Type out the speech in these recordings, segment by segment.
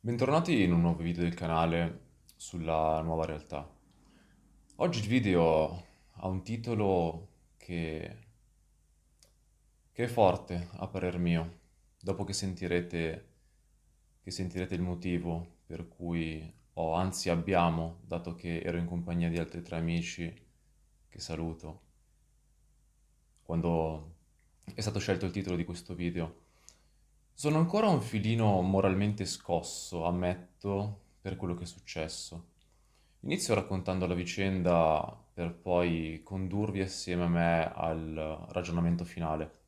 Bentornati in un nuovo video del canale sulla nuova realtà. Oggi il video ha un titolo che, che è forte a parer mio, dopo che sentirete, che sentirete il motivo per cui ho, anzi abbiamo, dato che ero in compagnia di altri tre amici che saluto, quando è stato scelto il titolo di questo video. Sono ancora un filino moralmente scosso, ammetto, per quello che è successo. Inizio raccontando la vicenda per poi condurvi assieme a me al ragionamento finale.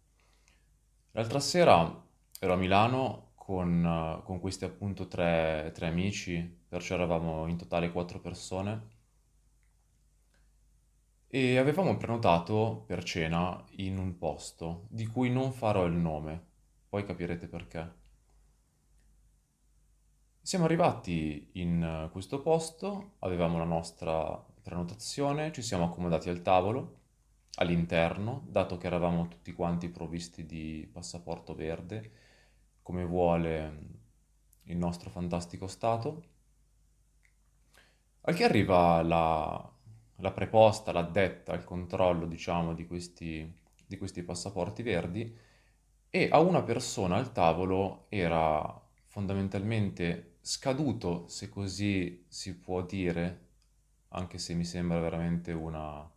L'altra sera ero a Milano con, con questi appunto tre, tre amici, perciò eravamo in totale quattro persone, e avevamo prenotato per cena in un posto di cui non farò il nome poi capirete perché. Siamo arrivati in eh, questo posto, avevamo la nostra prenotazione, ci siamo accomodati al tavolo, all'interno, dato che eravamo tutti quanti provvisti di passaporto verde, come vuole il nostro fantastico Stato. Al che arriva la, la preposta, l'addetta, il controllo, diciamo, di questi, di questi passaporti verdi e a una persona al tavolo era fondamentalmente scaduto, se così si può dire, anche se mi sembra veramente una...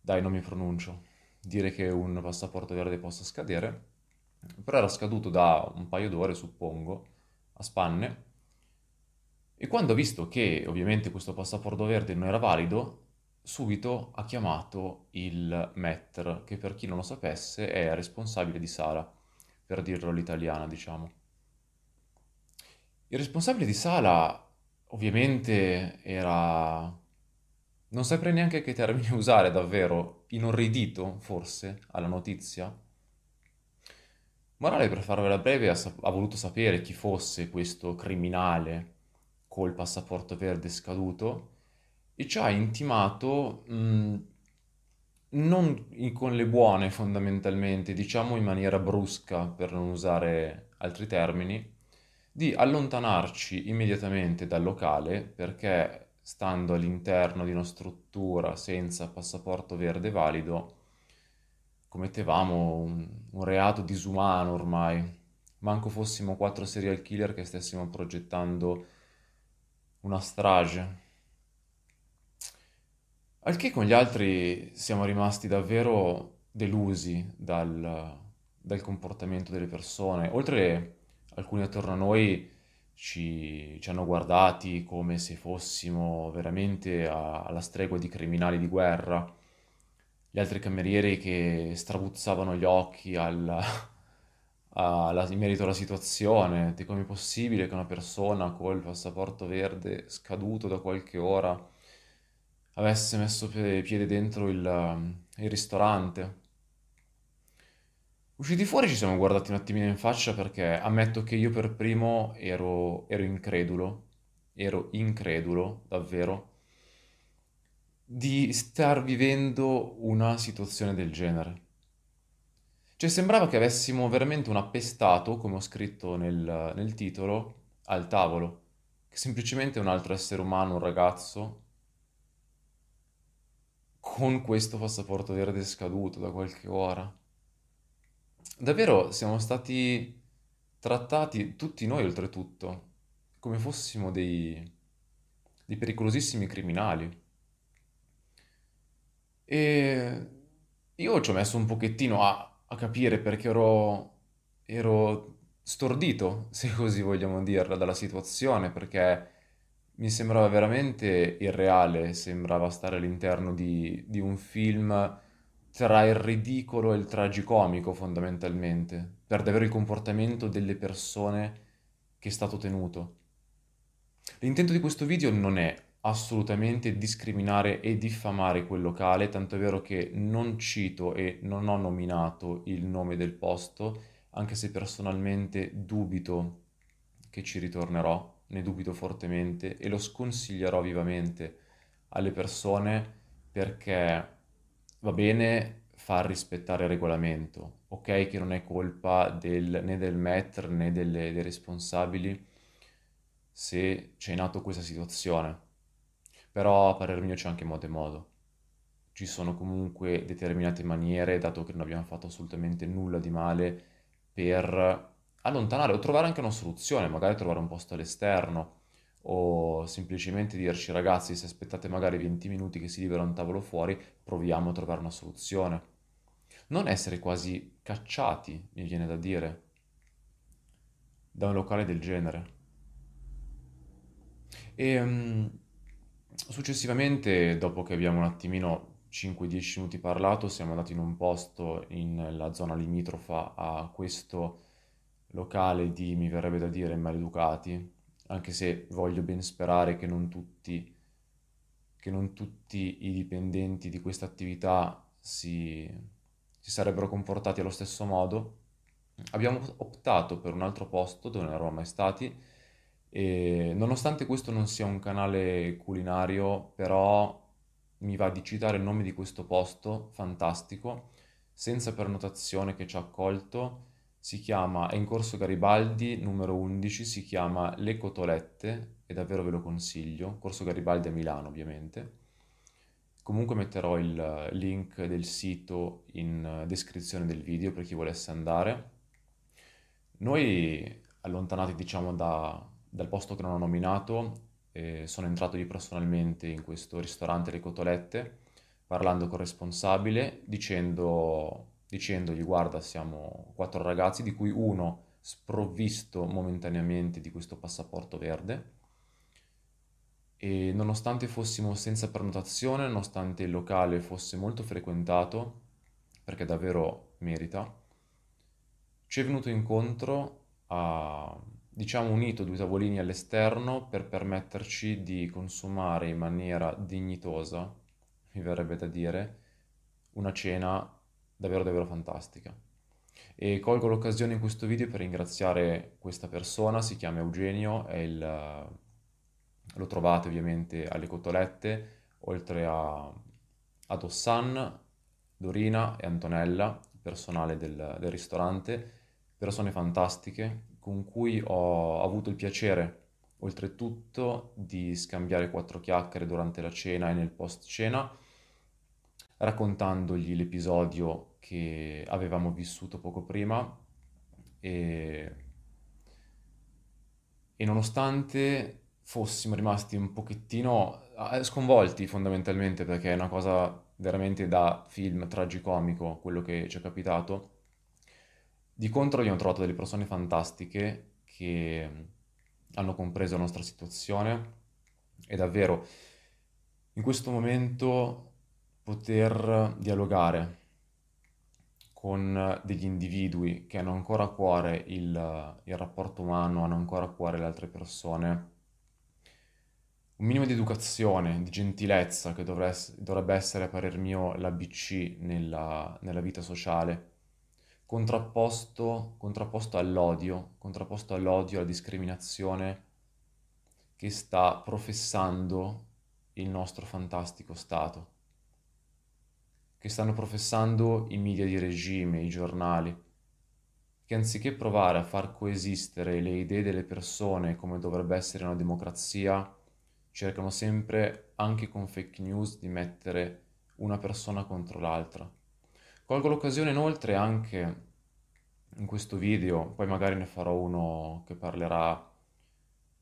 Dai, non mi pronuncio. Dire che un passaporto verde possa scadere, però era scaduto da un paio d'ore, suppongo, a spanne. E quando ha visto che ovviamente questo passaporto verde non era valido, subito ha chiamato il Metter, che per chi non lo sapesse è responsabile di Sala, per dirlo all'italiana, diciamo. Il responsabile di Sala ovviamente era... non saprei neanche che termine usare davvero, inorridito forse alla notizia. Morale, per farvela breve, ha, ha voluto sapere chi fosse questo criminale col passaporto verde scaduto e ci ha intimato, mh, non in- con le buone fondamentalmente, diciamo in maniera brusca per non usare altri termini, di allontanarci immediatamente dal locale perché stando all'interno di una struttura senza passaporto verde valido commettevamo un, un reato disumano ormai. Manco fossimo quattro serial killer che stessimo progettando una strage. Al che con gli altri siamo rimasti davvero delusi dal, dal comportamento delle persone. Oltre alcuni attorno a noi ci, ci hanno guardati come se fossimo veramente a- alla stregua di criminali di guerra. Gli altri camerieri che strabuzzavano gli occhi al- alla- in merito alla situazione. Come è possibile che una persona col passaporto verde scaduto da qualche ora avesse messo piede dentro il, il ristorante. Usciti fuori ci siamo guardati un attimino in faccia perché ammetto che io per primo ero, ero incredulo, ero incredulo, davvero, di star vivendo una situazione del genere. Cioè sembrava che avessimo veramente un appestato, come ho scritto nel, nel titolo, al tavolo, che semplicemente un altro essere umano, un ragazzo, con questo passaporto verde scaduto da qualche ora. Davvero siamo stati trattati, tutti noi oltretutto, come fossimo dei, dei pericolosissimi criminali. E io ci ho messo un pochettino a, a capire perché ero, ero stordito, se così vogliamo dirla, dalla situazione, perché mi sembrava veramente irreale, sembrava stare all'interno di, di un film tra il ridicolo e il tragicomico fondamentalmente, per davvero il comportamento delle persone che è stato tenuto. L'intento di questo video non è assolutamente discriminare e diffamare quel locale, tanto è vero che non cito e non ho nominato il nome del posto, anche se personalmente dubito che ci ritornerò ne dubito fortemente e lo sconsiglierò vivamente alle persone perché va bene far rispettare il regolamento, ok che non è colpa del, né del METR né delle, dei responsabili se c'è in atto questa situazione, però a parer mio c'è anche modo e modo. Ci sono comunque determinate maniere, dato che non abbiamo fatto assolutamente nulla di male, per allontanare o trovare anche una soluzione, magari trovare un posto all'esterno o semplicemente dirci ragazzi se aspettate magari 20 minuti che si libera un tavolo fuori, proviamo a trovare una soluzione. Non essere quasi cacciati, mi viene da dire, da un locale del genere. E um, successivamente, dopo che abbiamo un attimino 5-10 minuti parlato, siamo andati in un posto nella zona limitrofa a questo locale di, mi verrebbe da dire, maleducati, anche se voglio ben sperare che non tutti, che non tutti i dipendenti di questa attività si, si sarebbero comportati allo stesso modo. Abbiamo optato per un altro posto dove non eravamo mai stati e nonostante questo non sia un canale culinario, però mi va di citare il nome di questo posto fantastico, senza prenotazione che ci ha accolto si chiama, è in corso Garibaldi numero 11, si chiama Le Cotolette e davvero ve lo consiglio, corso Garibaldi a Milano ovviamente. Comunque metterò il link del sito in descrizione del video per chi volesse andare. Noi allontanati diciamo da, dal posto che non ho nominato, eh, sono entrato io personalmente in questo ristorante Le Cotolette parlando con il responsabile dicendo dicendogli guarda siamo quattro ragazzi di cui uno sprovvisto momentaneamente di questo passaporto verde. E nonostante fossimo senza prenotazione, nonostante il locale fosse molto frequentato, perché davvero merita, ci è venuto incontro a, diciamo, unito due tavolini all'esterno per permetterci di consumare in maniera dignitosa, mi verrebbe da dire, una cena davvero davvero fantastica. E colgo l'occasione in questo video per ringraziare questa persona, si chiama Eugenio, il, lo trovate ovviamente alle cotolette, oltre a, ad Ossan, Dorina e Antonella, personale del, del ristorante, persone fantastiche con cui ho avuto il piacere oltretutto di scambiare quattro chiacchiere durante la cena e nel post cena raccontandogli l'episodio che avevamo vissuto poco prima e, e nonostante fossimo rimasti un pochettino sconvolti fondamentalmente perché è una cosa veramente da film tragicomico quello che ci è capitato, di contro abbiamo trovato delle persone fantastiche che hanno compreso la nostra situazione. E davvero in questo momento poter dialogare con degli individui che hanno ancora a cuore il, il rapporto umano, hanno ancora a cuore le altre persone, un minimo di educazione, di gentilezza che dovrebbe essere, a parer mio, l'ABC nella, nella vita sociale, contrapposto, contrapposto all'odio, contrapposto all'odio, alla discriminazione che sta professando il nostro fantastico Stato che stanno professando i media di regime, i giornali, che anziché provare a far coesistere le idee delle persone come dovrebbe essere una democrazia, cercano sempre, anche con fake news, di mettere una persona contro l'altra. Colgo l'occasione inoltre anche in questo video, poi magari ne farò uno che parlerà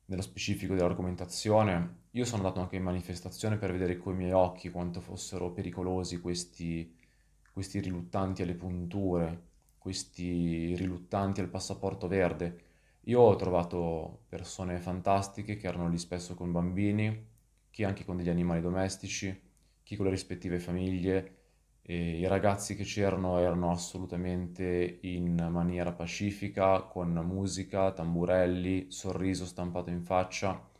nello specifico dell'argomentazione, io sono andato anche in manifestazione per vedere con i miei occhi quanto fossero pericolosi questi, questi riluttanti alle punture, questi riluttanti al passaporto verde. Io ho trovato persone fantastiche che erano lì spesso con bambini, chi anche con degli animali domestici, chi con le rispettive famiglie. E I ragazzi che c'erano erano assolutamente in maniera pacifica, con musica, tamburelli, sorriso stampato in faccia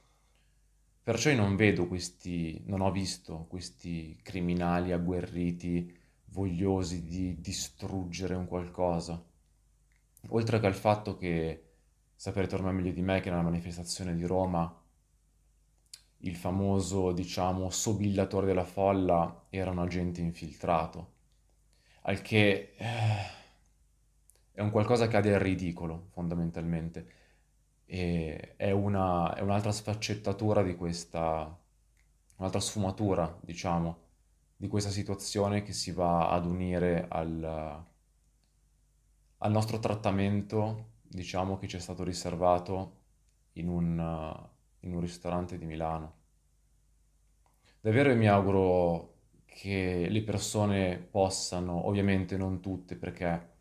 Perciò io non vedo questi, non ho visto questi criminali agguerriti, vogliosi di distruggere un qualcosa. Oltre che al fatto che, saprete ormai meglio di me, che nella manifestazione di Roma il famoso, diciamo, sobillatore della folla era un agente infiltrato. al che eh, è un qualcosa che ha del ridicolo, fondamentalmente. E è una, è un'altra sfaccettatura di questa, un'altra sfumatura, diciamo, di questa situazione che si va ad unire al, al nostro trattamento, diciamo, che ci è stato riservato in un, in un ristorante di Milano. Davvero mi auguro che le persone possano, ovviamente non tutte, perché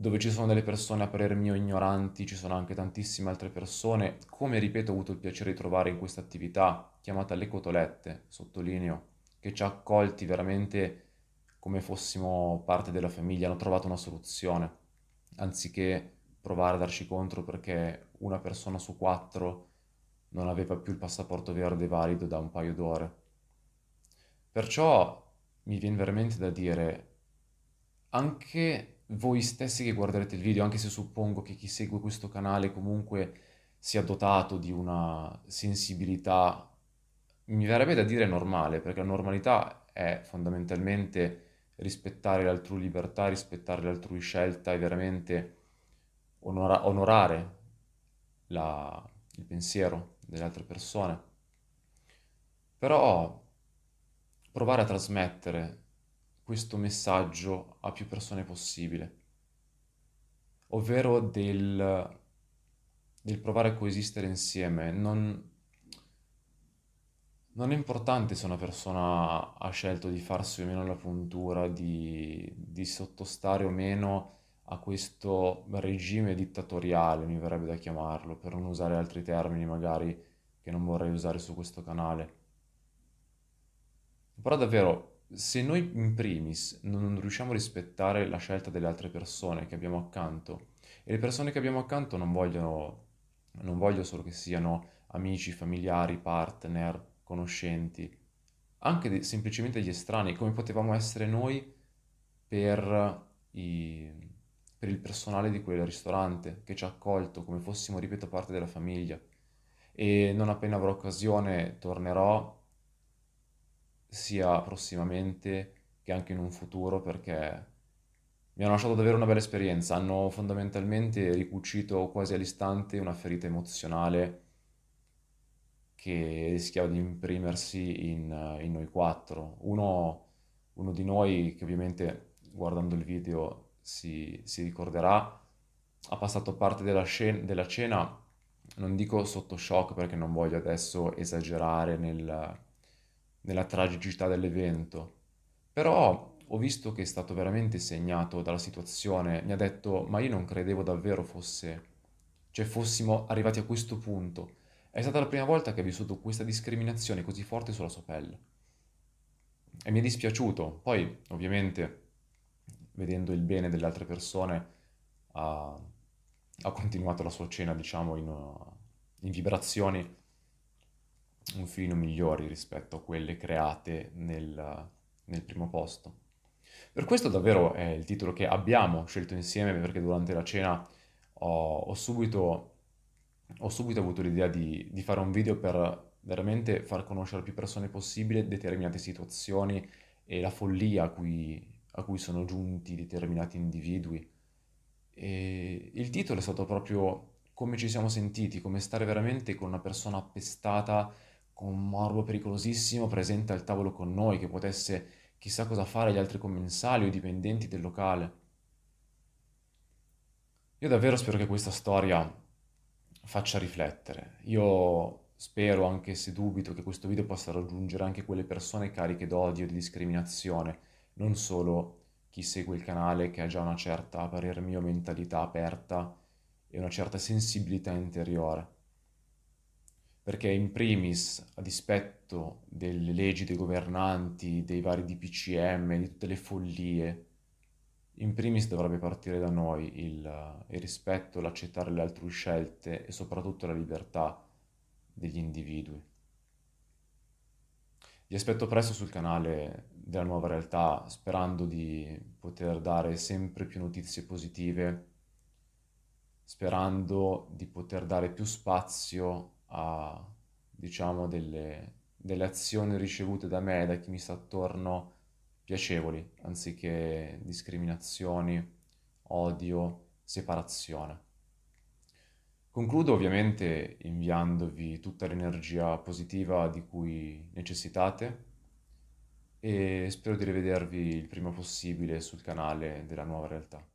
dove ci sono delle persone a parer mio ignoranti, ci sono anche tantissime altre persone, come ripeto ho avuto il piacere di trovare in questa attività chiamata Le Cotolette, sottolineo, che ci ha accolti veramente come fossimo parte della famiglia, hanno trovato una soluzione, anziché provare a darci contro perché una persona su quattro non aveva più il passaporto verde valido da un paio d'ore. Perciò mi viene veramente da dire, anche voi stessi che guarderete il video, anche se suppongo che chi segue questo canale comunque sia dotato di una sensibilità, mi verrebbe da dire normale, perché la normalità è fondamentalmente rispettare l'altrui libertà, rispettare l'altrui scelta e veramente onora- onorare la- il pensiero delle altre persone. Però provare a trasmettere questo messaggio a più persone possibile, ovvero del, del provare a coesistere insieme. Non, non è importante se una persona ha scelto di farsi o meno la puntura, di, di sottostare o meno a questo regime dittatoriale, mi verrebbe da chiamarlo, per non usare altri termini magari che non vorrei usare su questo canale. Però davvero, se noi in primis non riusciamo a rispettare la scelta delle altre persone che abbiamo accanto, e le persone che abbiamo accanto non vogliono, non voglio solo che siano amici, familiari, partner, conoscenti, anche de- semplicemente gli estranei, come potevamo essere noi per, i, per il personale di quel ristorante che ci ha accolto, come fossimo, ripeto, parte della famiglia. E non appena avrò occasione tornerò sia prossimamente che anche in un futuro perché mi hanno lasciato davvero una bella esperienza, hanno fondamentalmente ricucito quasi all'istante una ferita emozionale che rischiava di imprimersi in, in noi quattro. Uno, uno, di noi che ovviamente guardando il video si, si ricorderà, ha passato parte della, scena, della cena, non dico sotto shock perché non voglio adesso esagerare nel nella tragicità dell'evento, però ho visto che è stato veramente segnato dalla situazione, mi ha detto ma io non credevo davvero fosse, cioè fossimo arrivati a questo punto. È stata la prima volta che ha vissuto questa discriminazione così forte sulla sua pelle. E mi è dispiaciuto. Poi, ovviamente, vedendo il bene delle altre persone, ha, ha continuato la sua cena, diciamo, in, in vibrazioni un filino migliori rispetto a quelle create nel, nel primo posto. Per questo davvero è il titolo che abbiamo scelto insieme perché durante la cena ho, ho, subito, ho subito, avuto l'idea di, di, fare un video per veramente far conoscere più persone possibile determinate situazioni e la follia a cui, a cui sono giunti determinati individui. E il titolo è stato proprio come ci siamo sentiti, come stare veramente con una persona appestata un morbo pericolosissimo presente al tavolo con noi, che potesse chissà cosa fare agli altri commensali o ai dipendenti del locale. Io davvero spero che questa storia faccia riflettere. Io spero, anche se dubito, che questo video possa raggiungere anche quelle persone cariche d'odio e di discriminazione, non solo chi segue il canale che ha già una certa, a parer mio, mentalità aperta e una certa sensibilità interiore perché in primis, a dispetto delle leggi dei governanti, dei vari DPCM, di tutte le follie, in primis dovrebbe partire da noi il, il rispetto, l'accettare le altrui scelte e soprattutto la libertà degli individui. Vi aspetto presto sul canale della nuova realtà, sperando di poter dare sempre più notizie positive, sperando di poter dare più spazio a, diciamo, delle, delle azioni ricevute da me, da chi mi sta attorno, piacevoli, anziché discriminazioni, odio, separazione. Concludo ovviamente inviandovi tutta l'energia positiva di cui necessitate e spero di rivedervi il prima possibile sul canale della nuova realtà.